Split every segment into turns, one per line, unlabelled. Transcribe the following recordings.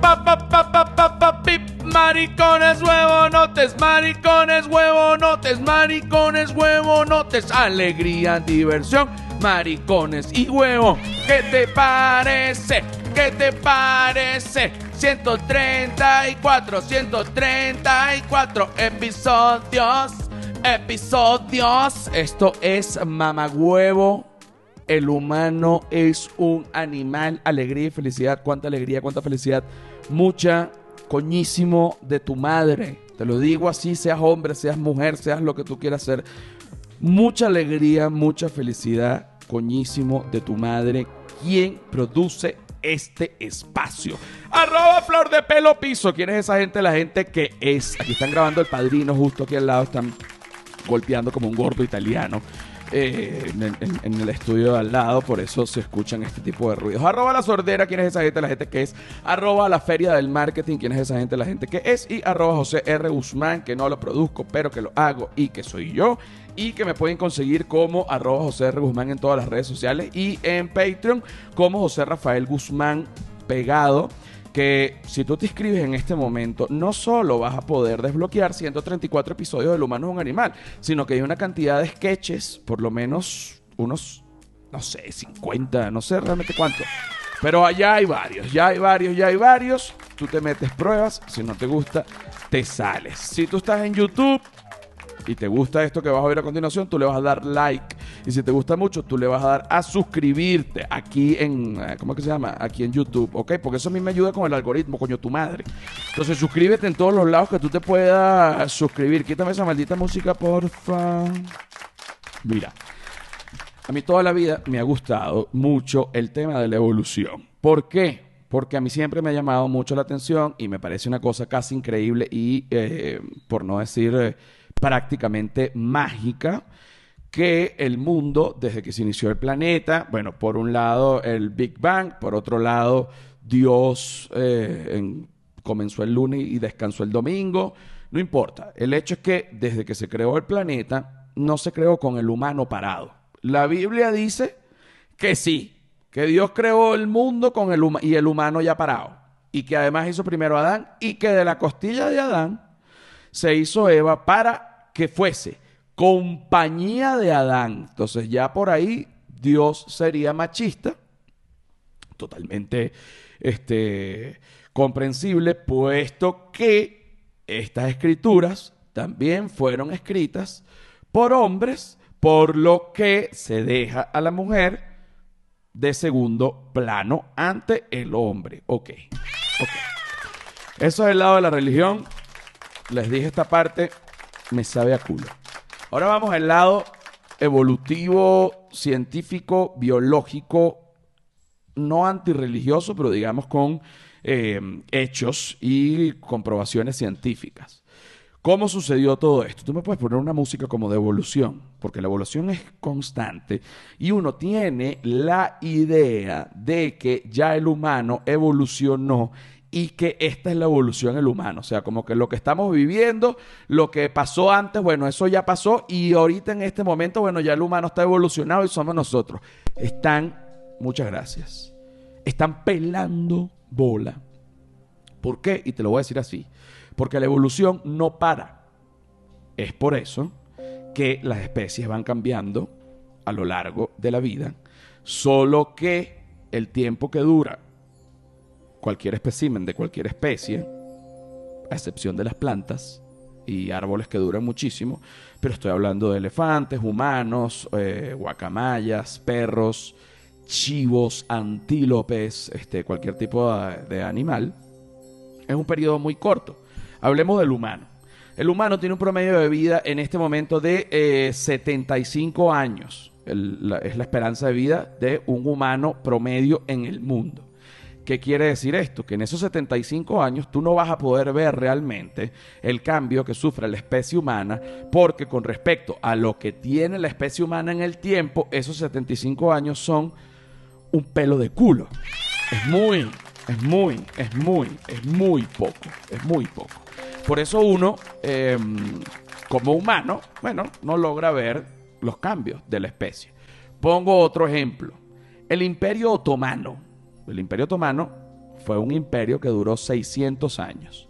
pa, pa, pa, pa, pa, pa, pip. Maricones, huevonotes, maricones, huevonotes, maricones, huevonotes, alegría, diversión, maricones y huevo. ¿Qué te parece? ¿Qué te parece? 134, 134 episodios, episodios. Esto es mamagüevo. El humano es un animal, alegría y felicidad. Cuánta alegría, cuánta felicidad. Mucha coñísimo de tu madre. Te lo digo así, seas hombre, seas mujer, seas lo que tú quieras ser. Mucha alegría, mucha felicidad, coñísimo de tu madre. ¿Quién produce este espacio? Arroba flor de pelo piso. ¿Quién es esa gente? La gente que es. Aquí están grabando el padrino justo aquí al lado. Están golpeando como un gordo italiano. Eh, en, en- en el estudio de al lado, por eso se escuchan este tipo de ruidos. Arroba la sordera, ¿quién es esa gente? La gente que es. Arroba la feria del marketing, ¿quién es esa gente? La gente que es. Y arroba José R. Guzmán, que no lo produzco, pero que lo hago y que soy yo. Y que me pueden conseguir como arroba José R. Guzmán en todas las redes sociales y en Patreon como José Rafael Guzmán pegado que si tú te inscribes en este momento, no solo vas a poder desbloquear 134 episodios del humano es un animal, sino que hay una cantidad de sketches, por lo menos unos, no sé, 50, no sé realmente cuánto. Pero allá hay varios, ya hay varios, ya hay varios. Tú te metes pruebas, si no te gusta, te sales. Si tú estás en YouTube, y te gusta esto que vas a ver a continuación, tú le vas a dar like. Y si te gusta mucho, tú le vas a dar a suscribirte aquí en, eh, ¿cómo es que se llama? Aquí en YouTube, ¿ok? Porque eso a mí me ayuda con el algoritmo, coño, tu madre. Entonces suscríbete en todos los lados que tú te puedas suscribir. Quítame esa maldita música, porfa. Mira, a mí toda la vida me ha gustado mucho el tema de la evolución. ¿Por qué? Porque a mí siempre me ha llamado mucho la atención y me parece una cosa casi increíble y, eh, por no decir eh, prácticamente mágica, que el mundo, desde que se inició el planeta, bueno, por un lado el Big Bang, por otro lado Dios eh, en- comenzó el lunes y descansó el domingo, no importa. El hecho es que desde que se creó el planeta, no se creó con el humano parado. La Biblia dice que sí, que Dios creó el mundo con el y el humano ya parado. Y que además hizo primero Adán y que de la costilla de Adán se hizo Eva para que fuese compañía de Adán. Entonces ya por ahí Dios sería machista, totalmente este, comprensible, puesto que estas escrituras también fueron escritas por hombres, por lo que se deja a la mujer de segundo plano ante el hombre. Ok, ok. Eso es el lado de la religión. Les dije esta parte, me sabe a culo. Ahora vamos al lado evolutivo, científico, biológico, no antirreligioso, pero digamos con eh, hechos y comprobaciones científicas. ¿Cómo sucedió todo esto? Tú me puedes poner una música como de evolución, porque la evolución es constante y uno tiene la idea de que ya el humano evolucionó y que esta es la evolución del humano. O sea, como que lo que estamos viviendo, lo que pasó antes, bueno, eso ya pasó y ahorita en este momento, bueno, ya el humano está evolucionado y somos nosotros. Están, muchas gracias, están pelando bola. ¿Por qué? Y te lo voy a decir así. Porque la evolución no para. Es por eso que las especies van cambiando a lo largo de la vida, solo que el tiempo que dura cualquier espécimen de cualquier especie, a excepción de las plantas y árboles que duran muchísimo, pero estoy hablando de elefantes, humanos, eh, guacamayas, perros, chivos, antílopes, este, cualquier tipo de, animal, es un periodo muy corto. Hablemos del humano. El humano tiene un promedio de vida en este momento de eh, 75 años. Es la esperanza de vida de un humano promedio en el mundo. ¿Qué quiere decir esto? Que en esos 75 años tú no vas a poder ver realmente el cambio que sufre la especie humana, porque con respecto a lo que tiene la especie humana en el tiempo, esos 75 años son un pelo de culo. Es muy, es muy, es muy, es muy poco, es muy poco. Por eso uno, eh, como humano, bueno, no logra ver los cambios de la especie. Pongo otro ejemplo. El imperio otomano. El imperio otomano fue un imperio que duró 600 años.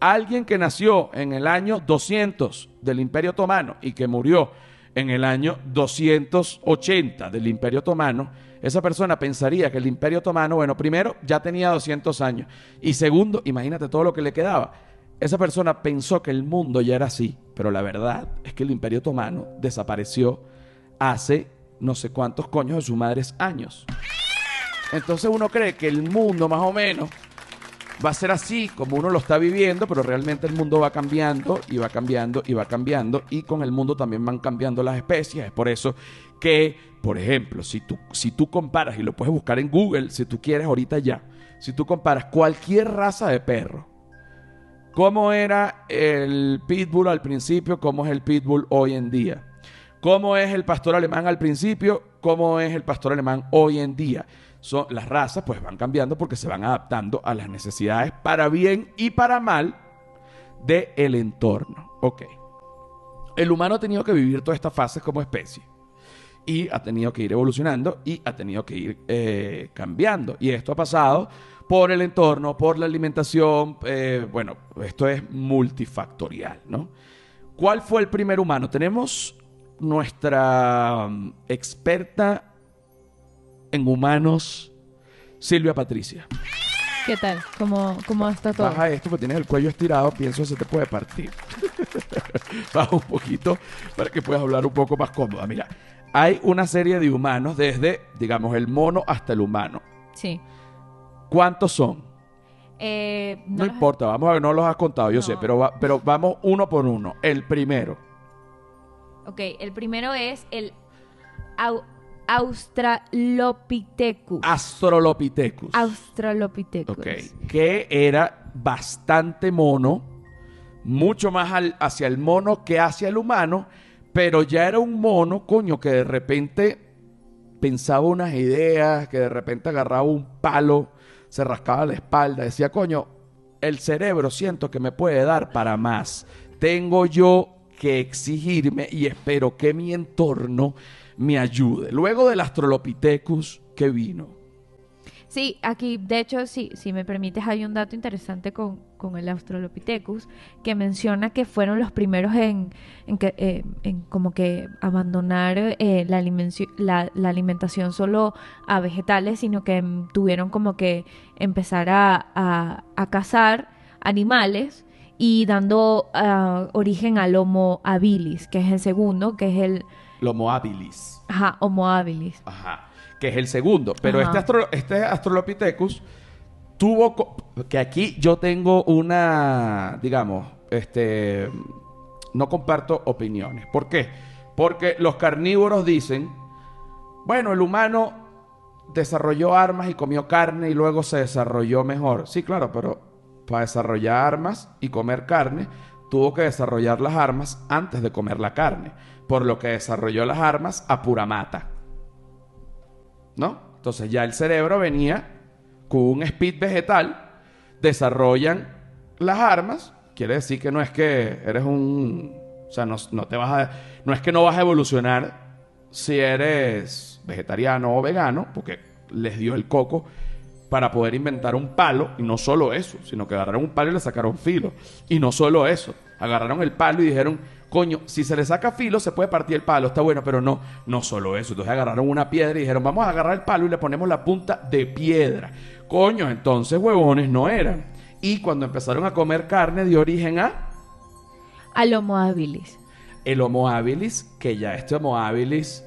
Alguien que nació en el año 200 del Imperio Otomano y que murió en el año 280 del Imperio Otomano, esa persona pensaría que el Imperio Otomano, bueno, primero ya tenía 200 años y segundo, imagínate todo lo que le quedaba. Esa persona pensó que el mundo ya era así, pero la verdad es que el Imperio Otomano desapareció hace no sé cuántos coños de sus madres años. Entonces uno cree que el mundo más o menos va a ser así como uno lo está viviendo, pero realmente el mundo va cambiando y va cambiando y va cambiando y con el mundo también van cambiando las especies. Es por eso que, por ejemplo, si tú, si tú comparas, y lo puedes buscar en Google si tú quieres ahorita ya, si tú comparas cualquier raza de perro, cómo era el pitbull al principio, cómo es el pitbull hoy en día, cómo es el pastor alemán al principio, cómo es el pastor alemán hoy en día son, las razas pues van cambiando porque se van adaptando a las necesidades para bien y para mal del el entorno. Ok. El humano ha tenido que vivir todas estas fases como especie y ha tenido que ir evolucionando y ha tenido que ir eh, cambiando. Y esto ha pasado por el entorno, por la alimentación. Eh, bueno, esto es multifactorial, ¿no? ¿Cuál fue el primer humano? Tenemos nuestra mm, experta en humanos, Silvia Patricia.
¿Qué tal? ¿Cómo, cómo está todo?
Baja esto, porque tienes el cuello estirado, pienso que se te puede partir. Baja un poquito para que puedas hablar un poco más cómoda. Mira, hay una serie de humanos desde, digamos, el mono hasta el humano.
Sí.
¿Cuántos son?
Eh,
No,
los-
importa, vamos a ver, no los has contado, yo
No.
sé, pero, va- pero vamos uno por uno. El primero,
Ok, el primero es el au- Australopithecus.
Astrolopithecus.
Australopithecus.
Ok, que era bastante mono, mucho más al- hacia el mono que hacia el humano, pero ya era un mono, coño, que de repente pensaba unas ideas, que de repente agarraba un palo, se rascaba la espalda, decía, coño, el cerebro siento que me puede dar para más. Tengo yo que exigirme y espero que mi entorno me ayude. Luego del Astrolopithecus que vino.
Sí, aquí, de hecho, sí, si me permites, hay un dato interesante con, con el Australopithecus que menciona que fueron los primeros en, en, que, eh, en como que abandonar eh, la, alimentación solo a vegetales, sino que mm, tuvieron como que empezar a, a, a cazar animales y dando ah, origen al Homo habilis, que es el segundo, que es el
Lomo habilis.
ajá, Homo habilis.
Ajá. Que es el segundo. Pero
Ajá.
este, astro- este Astrolopithecus tuvo. Que aquí yo tengo una. Digamos, este. No comparto opiniones. ¿Por qué? Porque los carnívoros dicen. Bueno, el humano desarrolló armas y comió carne y luego se desarrolló mejor. Sí, claro, pero para desarrollar armas y comer carne, tuvo que desarrollar las armas antes de comer la carne. Por lo que desarrolló las armas a pura mata. ¿No? Entonces ya el cerebro venía con un speed vegetal, desarrollan las armas, quiere decir que no es que eres un... O sea, no, no te vas a... No es que no vas a evolucionar si eres vegetariano o vegano, porque les dio el coco para poder inventar un palo, y no solo eso, sino que agarraron un palo y le sacaron filo. Y no solo eso, agarraron el palo y dijeron, coño, si se le saca filo se puede partir el palo, está bueno, pero no, no solo eso. Entonces agarraron una piedra y dijeron, vamos a agarrar el palo y le ponemos la punta de piedra. Coño, entonces huevones no eran. Y cuando empezaron a comer carne dio origen a
Al Homo habilis.
el Homo habilis, que ya este Homo habilis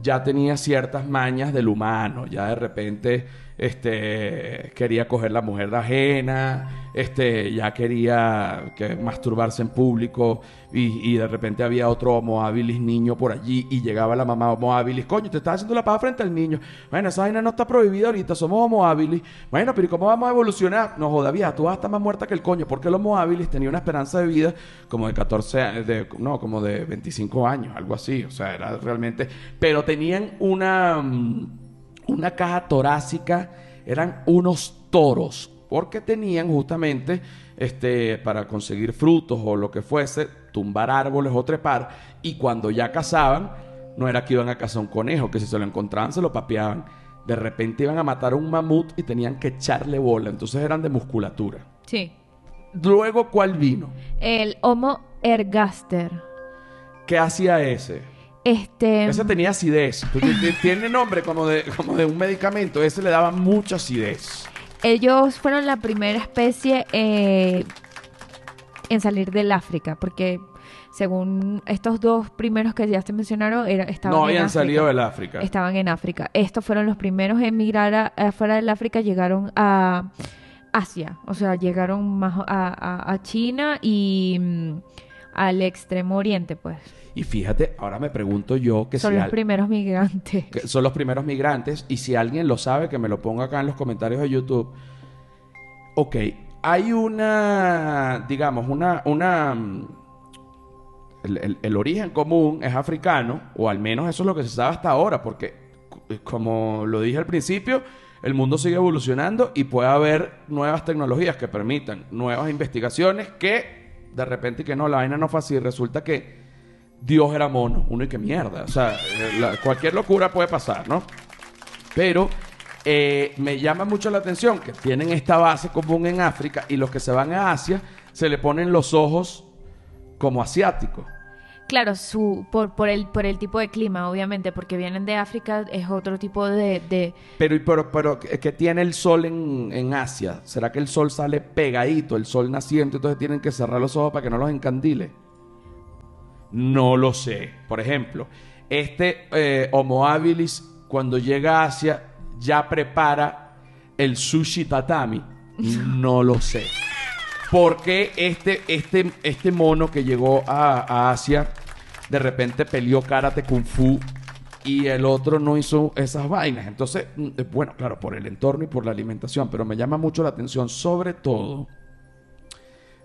ya tenía ciertas mañas del humano, ya de repente este quería coger la mujer de ajena, este ya quería que masturbarse en público y, y de repente había otro Homo habilis niño por allí y llegaba la mamá Homo habilis, coño, te estás haciendo la paja frente al niño. Bueno, esa vaina no está prohibida ahorita, somos Homo habilis. Bueno, pero ¿y cómo vamos a evolucionar? No joda, vieja, tú vas a estar más muerta que el coño, porque el Homo habilis tenía una esperanza de vida como de 14 años, de, no, como de 25 años, algo así, o sea, era realmente, pero tenían una mm, una caja torácica, eran unos toros, porque tenían justamente, este, para conseguir frutos o lo que fuese, tumbar árboles o trepar, y cuando ya cazaban, no era que iban a cazar un conejo, que si se lo encontraban se lo papeaban, de repente iban a matar a un mamut y tenían que echarle bola. Entonces eran de musculatura.
Sí.
Luego, ¿cuál vino?
El Homo ergaster.
¿Qué hacía ese?
Este.
Ese tenía acidez. Tiene nombre como de, como de un medicamento. Ese le daba mucha acidez.
Ellos fueron la primera especie eh, en salir del África, porque según estos dos primeros que ya te mencionaron, era, estaban
No
en
habían
África.
salido del África.
Estaban en África. Estos fueron los primeros en emigrar a- afuera del África, llegaron a Asia, o sea, llegaron más a, a- a China y mm, al extremo oriente, pues.
Y fíjate, ahora me pregunto yo que
Son
si
los
al-
primeros migrantes.
que son los primeros migrantes y si alguien lo sabe que me lo ponga acá en los comentarios de YouTube. Ok, hay una, digamos, una, una, mm, el, el- el origen común es africano, o al menos eso es lo que se sabe hasta ahora, porque como lo dije al principio, el mundo sigue evolucionando y puede haber nuevas tecnologías que permitan nuevas investigaciones que de repente que no, la vaina no fue así, resulta que Dios era mono, uno y que mierda, o sea, eh, cualquier locura puede pasar, ¿no? Pero eh, me llama mucho la atención que tienen esta base común en África y los que se van a Asia se le ponen los ojos como asiáticos.
Claro, su, por, por, el, por el tipo de clima, obviamente, porque vienen de África, es otro tipo de... de-
Pero, pero, pero ¿qué qué tiene el sol en, en Asia? ¿Será que el sol sale pegadito, el sol naciente, entonces tienen que cerrar los ojos para que no los encandile? No lo sé. Por ejemplo, este eh, Homo habilis, cuando llega a Asia, ya prepara el sushi tatami. No lo sé. Porque este, este, este mono que llegó a, a Asia, de repente peleó karate kung fu y el otro no hizo esas vainas. Entonces, mm, eh, bueno, claro, por el entorno y por la alimentación, pero me llama mucho la atención, sobre todo,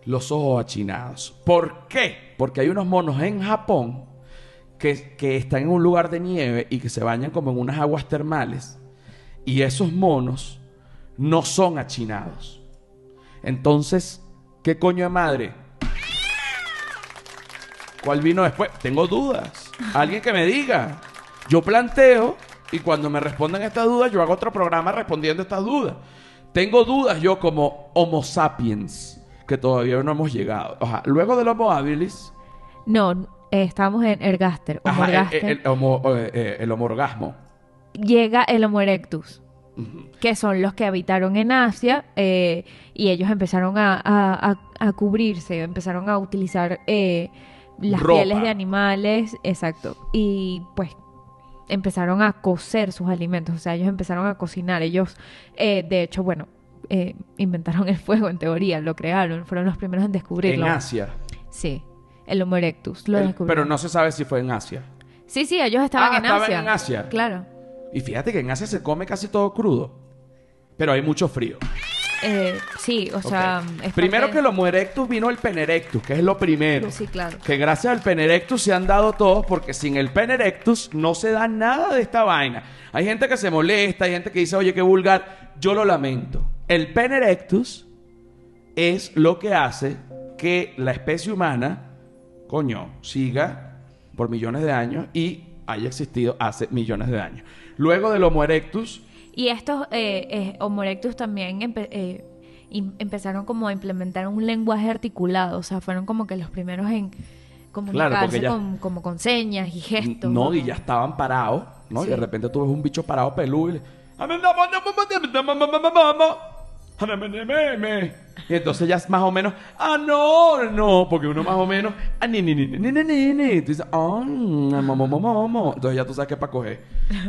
los ojos achinados. ¿Por qué? Porque hay unos monos en Japón que, que están en un lugar de nieve y que se bañan como en unas aguas termales. Y esos monos no son achinados. Entonces, ¿qué coño de madre? ¿Cuál vino después? Tengo dudas. Alguien que me diga. Yo planteo y cuando me respondan estas dudas, yo hago otro programa respondiendo estas dudas. Tengo dudas yo como Homo sapiens, que todavía no hemos llegado. Oja, luego del Homo habilis,
No, eh, estamos en Ergaster.
Ajá, el, el, el homo, eh, eh, el homorgasmo.
Llega el Homo erectus, que son los que habitaron en Asia eh, y ellos empezaron a, a- a- a cubrirse, empezaron a utilizar eh, las
Ropa.
pieles de animales, exacto, y pues empezaron a cocer sus alimentos, o sea, ellos empezaron a cocinar, ellos, eh, de hecho, bueno, eh, inventaron el fuego en teoría, lo crearon, fueron los primeros en descubrirlo.
En Asia.
Sí, el Homo erectus, lo
El-
descubrieron.
pero no se sabe si fue en Asia.
Sí, sí, ellos estaban
Ah,
en
estaban
Asia.
en Asia.
Claro.
Y fíjate que en Asia se come casi todo crudo. Pero hay mucho frío.
Eh, sí, o sea... Es
Primero
parte-
que el Homo erectus vino el Pene erectus, que es lo primero.
Sí, claro.
Que gracias al Pene erectus se han dado todos, porque sin el Pene erectus no se da nada de esta vaina. Hay gente que se molesta, hay gente que dice, oye, qué vulgar. Yo lo lamento. El Pene erectus es lo que hace que la especie humana, coño, siga por millones de años y haya existido hace millones de años. Luego del Homo erectus,
Y estos eh, eh, Homo erectus también empe- eh, empezaron como a implementar un lenguaje articulado, o sea, fueron como que los primeros en comunicarse
ya-
con, como con señas y gestos.
No, y ya estaban parados, ¿no? Y de repente tú ves un bicho parado peludo y le... Y entonces ya es más o menos, ah, no, no, porque uno más o menos, ah, ni, ni, ni, ni, ni, ni, ni. Ah, mm. Entonces ya tú sabes qué para coger.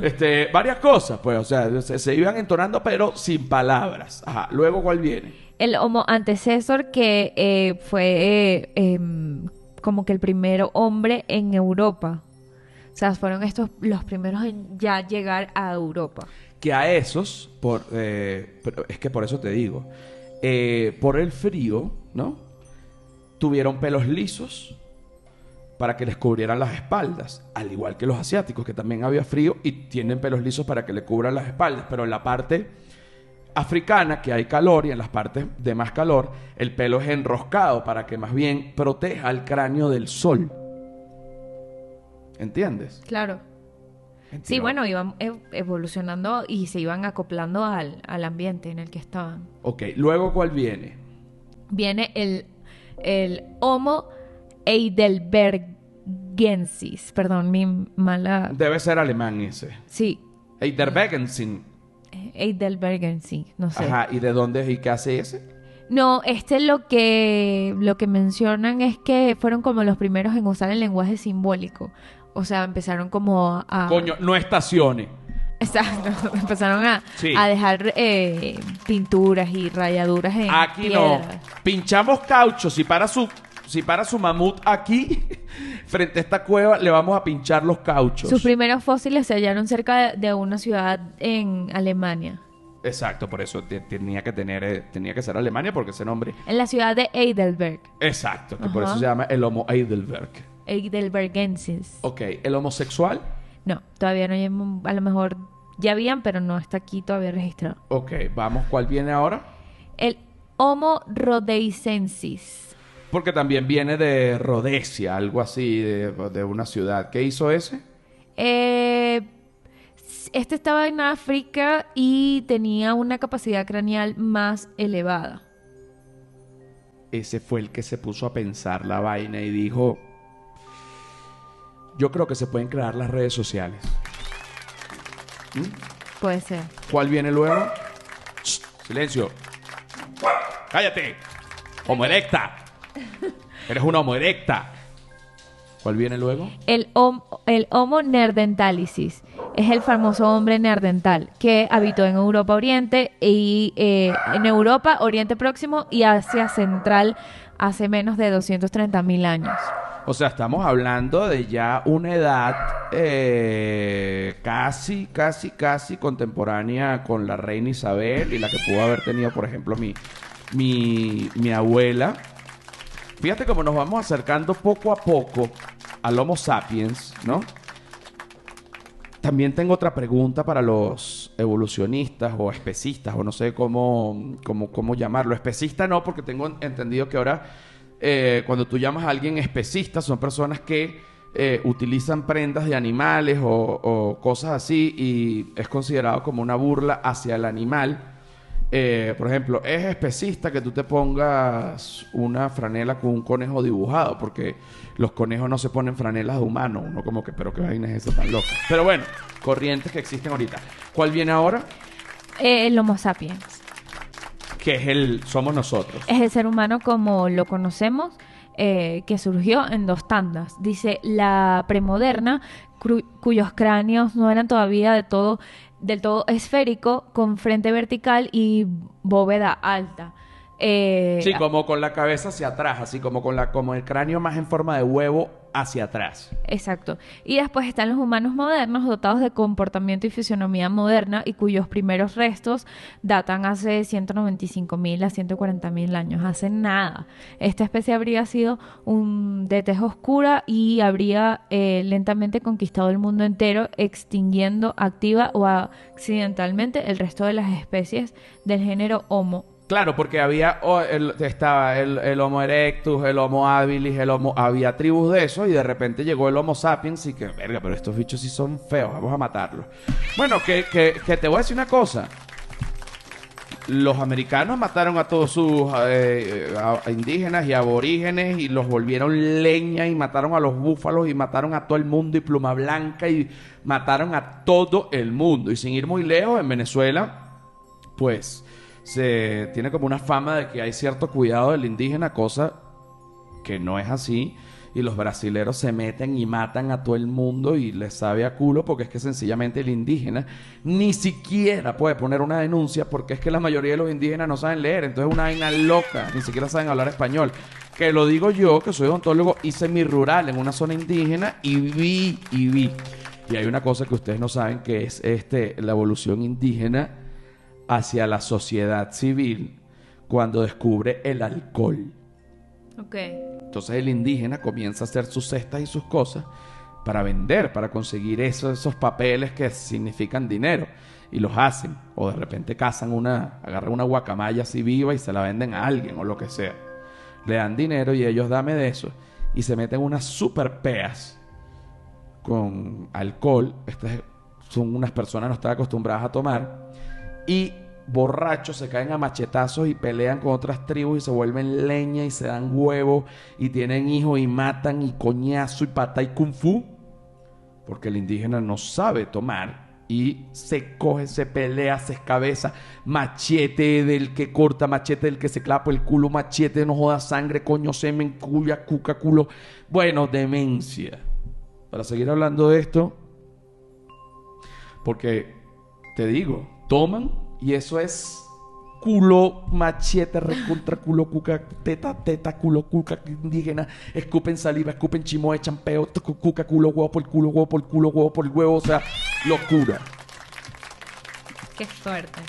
Este, varias cosas, pues, o sea, se, se iban entonando, pero sin palabras. Ajá, luego, ¿cuál viene?
El Homo antecesor que eh, fue eh, em, como que el primer hombre en Europa. O sea, fueron estos los primeros en ya llegar a Europa.
Que a esos, por, eh, es que por eso te digo, eh, por el frío, ¿no? Tuvieron pelos lisos para que les cubrieran las espaldas, al igual que los asiáticos, que también había frío y tienen pelos lisos para que le cubran las espaldas, pero en la parte africana, que hay calor, y en las partes de más calor, el pelo es enroscado para que más bien proteja el cráneo del sol. ¿Entiendes?
Claro. Sí, bueno, iban ev- evolucionando y se iban acoplando al, al ambiente en el que estaban.
Ok, luego ¿cuál viene?
Viene el, el Homo heidelbergensis. Perdón, mi mala...
Debe ser alemán ese.
Sí,
Heidelbergensin.
heidelbergensis, no sé.
Ajá, ¿y de dónde es y qué hace ese?
No, este lo que, lo que mencionan es que fueron como los primeros en usar el lenguaje simbólico. O sea, empezaron como a...
Coño, no estacione.
Exacto, empezaron a,
Sí.
a dejar eh, pinturas y rayaduras en
Aquí no. Pinchamos caucho. Si para su, si para su mamut aquí, frente a esta cueva, le vamos a pinchar los cauchos.
Sus primeros fósiles se hallaron cerca de, de una ciudad en Alemania,
Exacto, por eso te- tenía que tener, eh, tenía que ser Alemania porque ese nombre.
en la ciudad de Heidelberg,
Exacto, que por eso se llama el Homo Heidelberg.
Heidelbergensis.
Ok, el homosexual.
No, todavía no hay, a lo mejor ya habían, pero no está aquí todavía registrado.
Ok, vamos, ¿cuál viene ahora?
El Homo rhodesiensis.
Porque también viene de Rhodesia, algo así, de, de una ciudad. ¿Qué hizo ese?
Eh, este estaba en África y tenía una capacidad craneal más elevada.
Ese fue el que se puso a pensar la vaina y dijo, yo creo que se pueden crear las redes sociales.
Puede ser.
¿Cuál viene luego? Shh, silencio. Cállate. Homo erecta. Eres una homo erecta. ¿Cuál viene luego?
El, hom- el Homo neanderthalensis es el famoso hombre neandertal que habitó en Europa Oriente y eh, en Europa Oriente Próximo y Asia Central hace menos de 230 mil años.
O sea, estamos hablando de ya una edad eh, casi, casi, casi contemporánea con la reina Isabel y la que pudo haber tenido, por ejemplo, mi, mi, mi abuela. Fíjate cómo nos vamos acercando poco a poco al Homo sapiens, ¿no? También tengo otra pregunta para los evolucionistas o especistas, o no sé cómo, cómo, cómo llamarlo. Especista no, porque tengo entendido que ahora eh, cuando tú llamas a alguien especista son personas que eh, utilizan prendas de animales o, cosas así y es considerado como una burla hacia el animal. Eh, por ejemplo, es especista que tú te pongas una franela con un conejo dibujado, porque los conejos no se ponen franelas de humano. Uno como que, pero qué vaina es eso tan loca. Pero bueno, corrientes que existen ahorita. ¿Cuál viene ahora?
El Homo sapiens
Que es el, somos nosotros.
es el ser humano como lo conocemos, eh, que surgió en dos tandas. Dice la premoderna, cuyos cráneos no eran todavía de todo, del todo esférico, con frente vertical y bóveda alta. Eh,
Sí, como con la cabeza hacia atrás, así como con la, como el cráneo más en forma de huevo hacia atrás.
Exacto. Y después están los humanos modernos dotados de comportamiento y fisionomía moderna y cuyos primeros restos datan hace 195 mil a 140 mil años. Hace nada. Esta especie habría sido un de tez oscura y habría eh, lentamente conquistado el mundo entero, extinguiendo activa o accidentalmente el resto de las especies del género Homo.
Claro, porque había o, el- estaba el, el Homo erectus, el Homo habilis, el Homo había tribus de eso y de repente llegó el Homo sapiens y que verga, pero estos bichos sí son feos, vamos a matarlos. Bueno, que, que, que te voy a decir una cosa. Los americanos mataron a todos sus eh, a indígenas y aborígenes y los volvieron leña y mataron a los búfalos y mataron a todo el mundo y pluma blanca y mataron a todo el mundo. Y sin ir muy lejos, en Venezuela, pues se tiene como una fama de que hay cierto cuidado del indígena, cosa que no es así. Y los brasileros se meten y matan a todo el mundo y les sabe a culo porque es que sencillamente el indígena ni siquiera puede poner una denuncia porque es que la mayoría de los indígenas no saben leer. Entonces es una vaina loca, ni siquiera saben hablar español. Que lo digo yo, que soy odontólogo, hice mi rural en una zona indígena y vi, y vi. Y hay una cosa que ustedes no saben que es este, la evolución indígena hacia la sociedad civil cuando descubre el alcohol.
Ok.
Entonces el indígena comienza a hacer sus cestas y sus cosas para vender, para conseguir esos, esos papeles que significan dinero. Y los hacen. O de repente cazan una, agarran una guacamaya así viva y se la venden a alguien o lo que sea. Le dan dinero y ellos dame de eso. Y se meten unas super peas con alcohol. Esta es son unas personas no están acostumbradas a tomar. Y borrachos se caen a machetazos y pelean con otras tribus y se vuelven leña y se dan huevos y tienen hijos y matan y coñazo y pata y kung fu. Porque el indígena no sabe tomar y se coge, se pelea, se escabeza. Machete del que corta, machete del que se clapa el culo, machete no joda sangre, coño, semen, cuya, cuca, culo. Bueno, demencia. Para seguir hablando de esto, porque te digo, toman y eso es culo, machete, recontra, culo, cuca, teta, teta, culo, cuca, indígena, escupen saliva, escupen chimo, echan peo, cuca, culo, huevo por culo, huevo por culo, huevo por el huevo, o sea, locura.
Qué fuerte.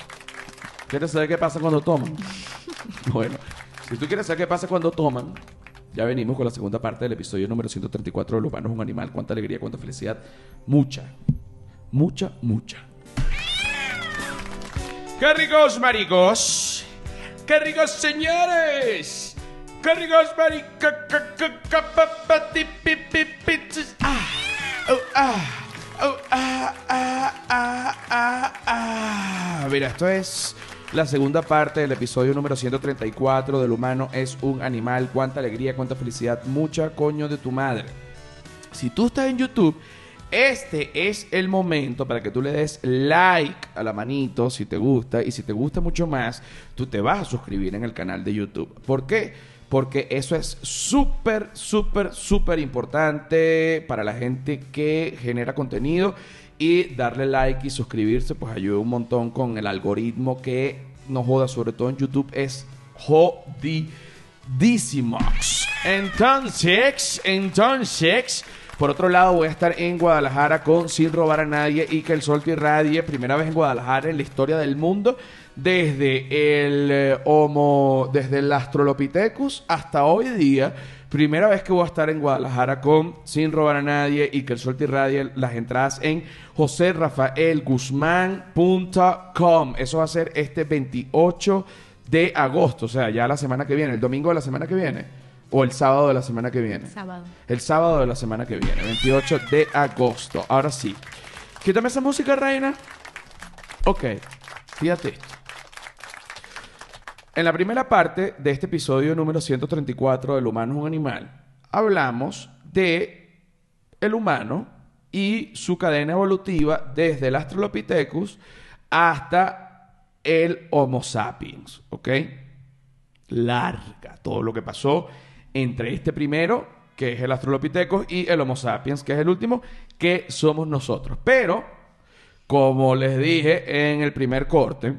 ¿Quieres saber qué pasa cuando toman? bueno, si tú quieres saber qué pasa cuando toman, ya venimos con la segunda parte del episodio número 134 de Los humanos un animal. Cuánta alegría, cuánta felicidad. Mucha, mucha, mucha. ¡Qué ricos maricos! ¡Qué ricos señores! ¡Qué ricos maricos! ¡Ah! ¡Ah! ¡Ah! Mira, esto es la segunda parte del episodio número 134 del humano es un animal. Cuánta alegría, cuánta felicidad, mucha coño de tu madre. Si tú estás en YouTube, este es el momento para que tú le des like a la manito si te gusta y si te gusta mucho más, tú te vas a suscribir en el canal de YouTube. ¿Por qué? Porque eso es súper, súper, súper importante para la gente que genera contenido y darle like y suscribirse pues ayuda un montón con el algoritmo que no joda, sobre todo en YouTube, es jodidísimos. Entonces, entonces, por otro lado voy a estar en Guadalajara con Sin Robar a Nadie y que el sol te irradie, primera vez en Guadalajara en la historia del mundo, desde el eh, Homo, desde el Astrolopithecus hasta hoy día. Primera vez que voy a estar en Guadalajara con Sin Robar a Nadie y que el sol te irradie las entradas en joserrafaelguzmán.com. Eso va a ser este 28 de agosto, o sea, ya la semana que viene, el domingo de la semana que viene, o el sábado de la semana que viene.
Sábado.
El sábado de la semana que viene, 28 de agosto. Ahora sí. Quítame esa música, reina. Ok, fíjate esto. En la primera parte de este episodio número 134 del humano es un animal, hablamos de el humano y su cadena evolutiva desde el Australopithecus hasta el Homo sapiens, ¿ok? Larga todo lo que pasó entre este primero, que es el Australopithecus, y el Homo sapiens, que es el último, que somos nosotros. Pero, como les dije en el primer corte,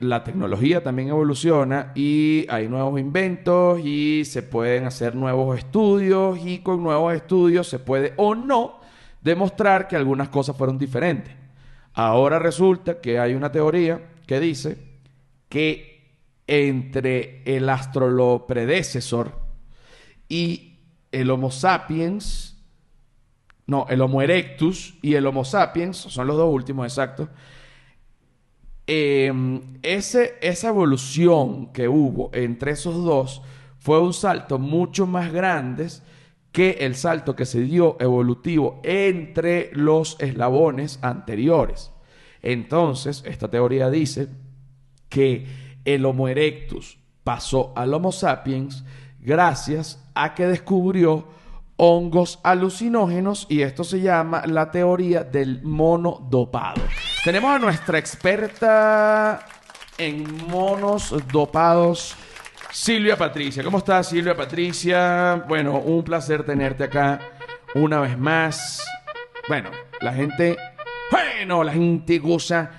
la tecnología también evoluciona y hay nuevos inventos y se pueden hacer nuevos estudios y con nuevos estudios se puede o no demostrar que algunas cosas fueron diferentes. Ahora resulta que hay una teoría que dice que entre el astrolopredecesor y el Homo sapiens, no, el Homo erectus y el Homo sapiens, son los dos últimos exactos, ese, esa evolución que hubo entre esos dos fue un salto mucho más grande que el salto que se dio evolutivo entre los eslabones anteriores. Entonces, esta teoría dice que el Homo erectus pasó al Homo sapiens gracias a que descubrió hongos alucinógenos y esto se llama la teoría del mono dopado. Tenemos a nuestra experta en monos dopados, Silvia Patricia. ¿Cómo estás, Silvia Patricia? Bueno, un placer tenerte acá una vez más. Bueno, la gente, bueno, la gente goza.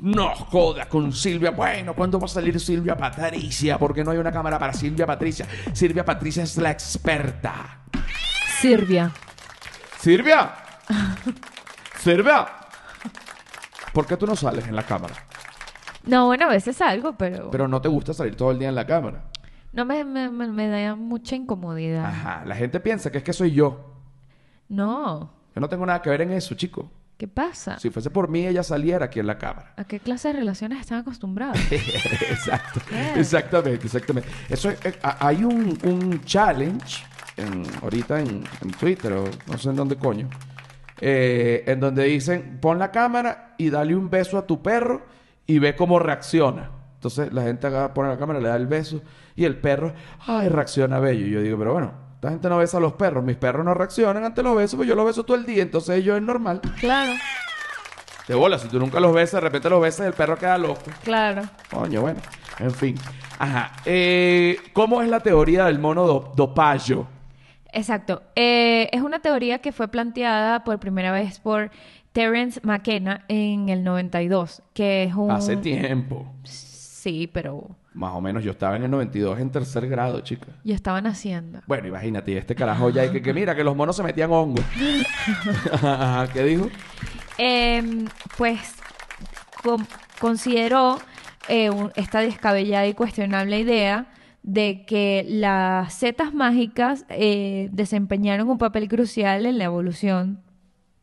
No joda con Silvia. Bueno, ¿cuándo va a salir Silvia Patricia? Porque no hay una cámara para Silvia Patricia. Silvia Patricia es la experta.
Silvia.
Silvia. Silvia. ¿Por qué tú no sales en la cámara?
No, bueno, a veces salgo, pero,
Pero no te gusta salir todo el día en la cámara.
no me, me, me- me da mucha incomodidad.
Ajá, la gente piensa que es que soy yo.
No.
Yo no tengo nada que ver en eso, chico.
¿Qué pasa?
Si fuese por mí, ella saliera aquí en la cámara.
¿A qué clase de relaciones están acostumbrados?
Exacto. Exactamente, exactamente. Eso es- eh, a- hay un, un challenge en- ahorita en, en Twitter o no sé en dónde coño. eh, en donde dicen, pon la cámara y dale un beso a tu perro y ve cómo reacciona. Entonces la gente pone la cámara, le da el beso y el perro, ay, reacciona bello. Y yo digo, pero bueno, esta gente no besa a los perros, mis perros no reaccionan ante los besos, pues yo los beso todo el día, entonces ellos es normal.
Claro,
De bola, si tú nunca los besas, de repente los besas y el perro queda loco.
claro.
Coño, bueno, en fin. Ajá. Eh, ¿Cómo es la teoría del mono do- dopayo?
Exacto. Eh, es una teoría que fue planteada por primera vez por Terence McKenna en el 92, que es un...
Hace tiempo.
Sí, pero
Más o menos, yo estaba en el 92 en tercer grado, chica.
ya estaban haciendo.
Bueno, imagínate, y este carajo ya, y que, que mira, que los monos se metían hongos. ¿Qué dijo?
Em, pues con- consideró eh, un- esta descabellada y cuestionable idea de que las setas mágicas eh, desempeñaron un papel crucial en la evolución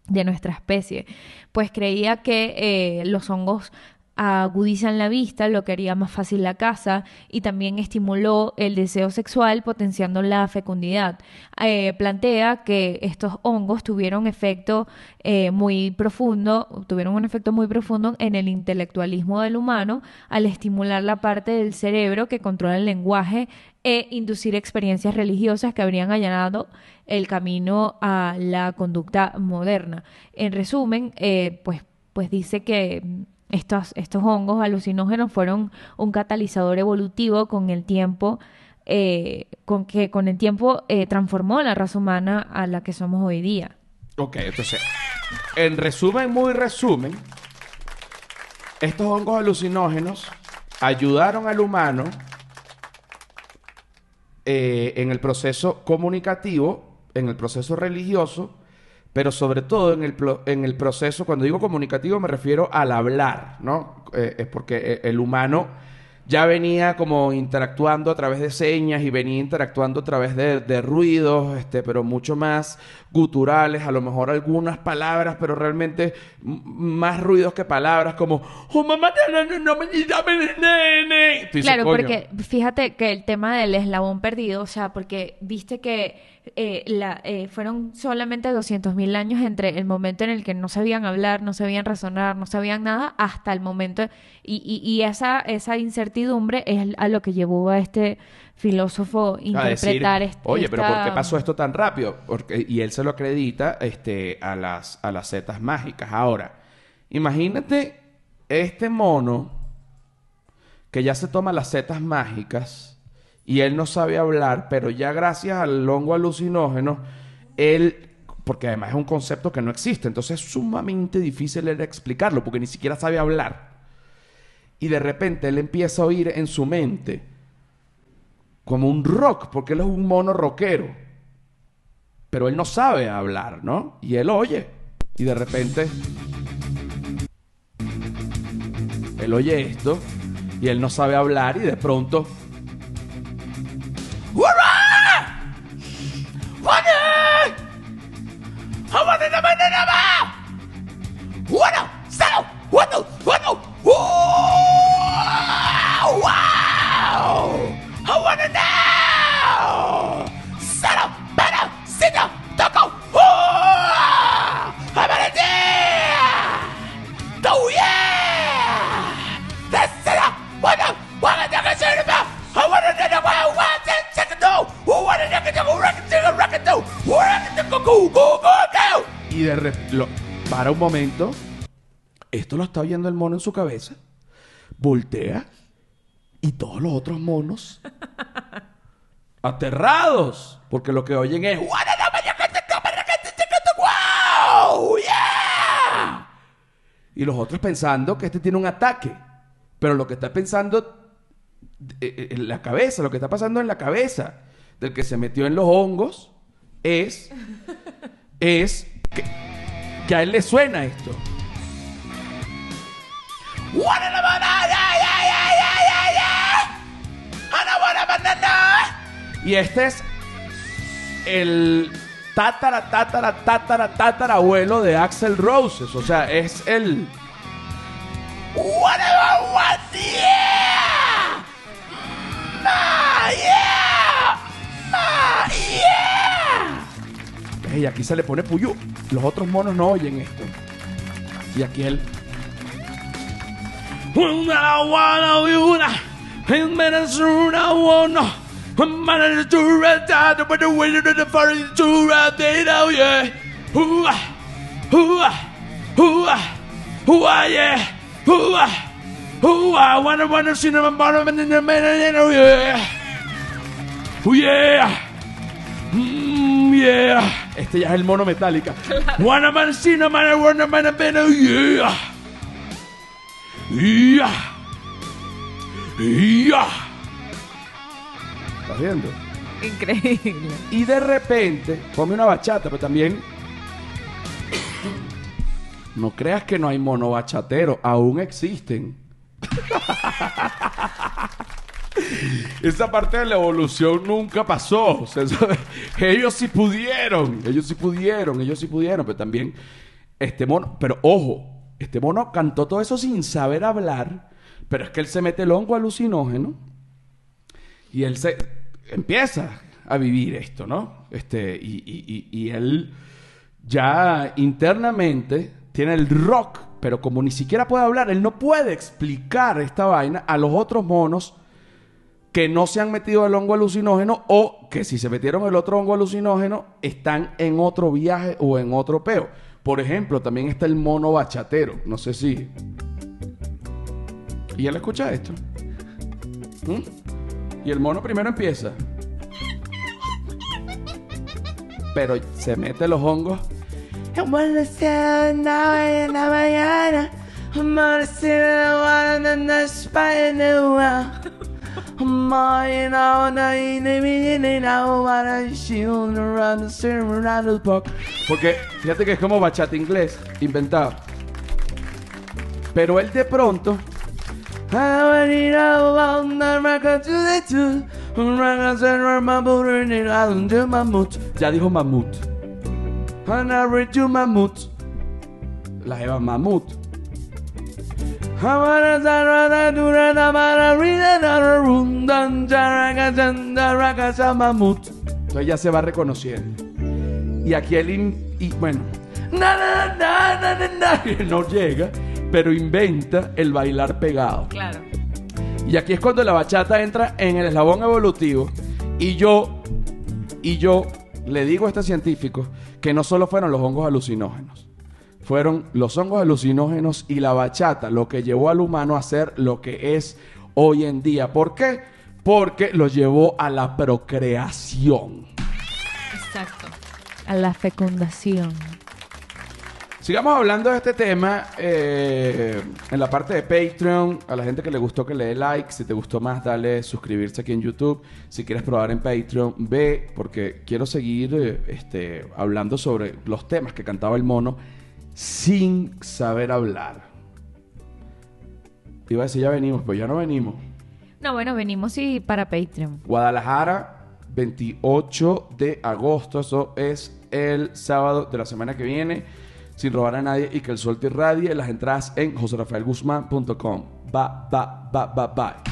de nuestra especie, pues creía que eh, los hongos agudizan la vista, lo que haría más fácil la caza y también estimuló el deseo sexual potenciando la fecundidad. Eh, plantea que estos hongos tuvieron efecto eh, muy profundo, tuvieron un efecto muy profundo en el intelectualismo del humano al estimular la parte del cerebro que controla el lenguaje e inducir experiencias religiosas que habrían allanado el camino a la conducta moderna. En resumen, eh, pues, pues dice que estos, estos hongos alucinógenos fueron un catalizador evolutivo con el tiempo, eh, con que con el tiempo eh, transformó la raza humana a la que somos hoy día.
Ok, entonces, en resumen, muy resumen, estos hongos alucinógenos ayudaron al humano eh, en el proceso comunicativo, en el proceso religioso, pero sobre todo en el, en el proceso, cuando digo comunicativo me refiero al hablar, ¿no? Eh, es porque eh, el humano ya venía como interactuando a través de señas y venía interactuando a través de, de ruidos, este, pero mucho más guturales, a lo mejor algunas palabras, pero realmente más ruidos que palabras, como oh mamá, no, no, no,
Claro, porque fíjate que el tema del eslabón perdido, o sea, porque viste que eh, la, eh, fueron solamente 200.000 años entre el momento en el que no sabían hablar, no sabían razonar, no sabían nada, hasta el momento, y, y, y esa, esa incertidumbre es a lo que llevó a este filósofo
a decir,
interpretar est-
oye, pero ¿por qué pasó esto tan rápido? Porque, y él se lo acredita este, a las, a las setas mágicas. Ahora, imagínate este mono que ya se toma las setas mágicas y él no sabe hablar, pero ya gracias al hongo alucinógeno, él, porque además es un concepto que no existe, entonces es sumamente difícil de explicarlo, porque ni siquiera sabe hablar. Y de repente él empieza a oír en su mente como un rock, porque él es un mono rockero. Pero él no sabe hablar, ¿no? Y él oye. Y de repente. Él oye esto. Y él no sabe hablar. Y de pronto. Para un momento. Esto lo está oyendo el mono en su cabeza. Voltea. Y todos los otros monos. aterrados. Porque lo que oyen es. "Wow, yeah". Y los otros pensando que este tiene un ataque. Pero lo que está pensando eh, eh, en la cabeza, lo que está pasando en la cabeza del que se metió en los hongos es. es que, que a él le suena esto. Y este es el tatara, tatara, tatara, tatara abuelo de Axel Roses. O sea, es el. Y aquí se le pone puyú. Los otros monos no oyen esto. Y aquí él. Mm, yeah. Este ya es el mono metálica. Wanna man, sina, man, wanna man, man, yeah. Yeah. Yeah. ¿Estás viendo?
Increíble.
Y de repente, come una bachata, pero también. No creas que no hay mono bachatero, aún existen. Esa parte de la evolución nunca pasó. Ellos sí pudieron, ellos sí pudieron, ellos sí pudieron, pero también este mono, pero ojo, este mono cantó todo eso sin saber hablar, pero es que él se mete el hongo alucinógeno y él se empieza a vivir esto, ¿no? Este, y- y él ya internamente tiene el rock, pero como ni siquiera puede hablar, él no puede explicar esta vaina a los otros monos que no se han metido el hongo alucinógeno o que si se metieron el otro hongo alucinógeno están en otro viaje o en otro peo. Por ejemplo, también está el mono bachatero. No sé si. ¿Y él escucha esto? ¿Mm? Y el mono primero empieza. Pero se mete los hongos. Porque fíjate que es como bachata inglés, inventado. Pero él de pronto. Ya dijo mamut. La Eva mamut. Entonces ya se va reconociendo. Y aquí in- y, bueno, na, na, na, no llega, pero inventa el bailar pegado.
Claro.
Y aquí es cuando la bachata entra en el eslabón evolutivo. Y yo, y yo le digo a este científico que no solo fueron los hongos alucinógenos, fueron los hongos alucinógenos y la bachata lo que llevó al humano a ser lo que es hoy en día. ¿Por qué? Porque lo llevó a la procreación.
Exacto. A la fecundación.
Sigamos hablando de este tema eh, en la parte de Patreon. A la gente que le gustó que le dé like. Si te gustó más, dale suscribirse aquí en YouTube. Si quieres probar en Patreon, ve, porque quiero seguir eh, este, hablando sobre los temas que cantaba el mono sin saber hablar. Iba a decir ya venimos, pero ya no venimos.
No, bueno, venimos y para Patreon.
Guadalajara, 28 de agosto. Eso es el sábado de la semana que viene. Sin robar a nadie y que el sol te irradie. Las entradas en joserafaelguzmán.com. Va, va, va, va, va.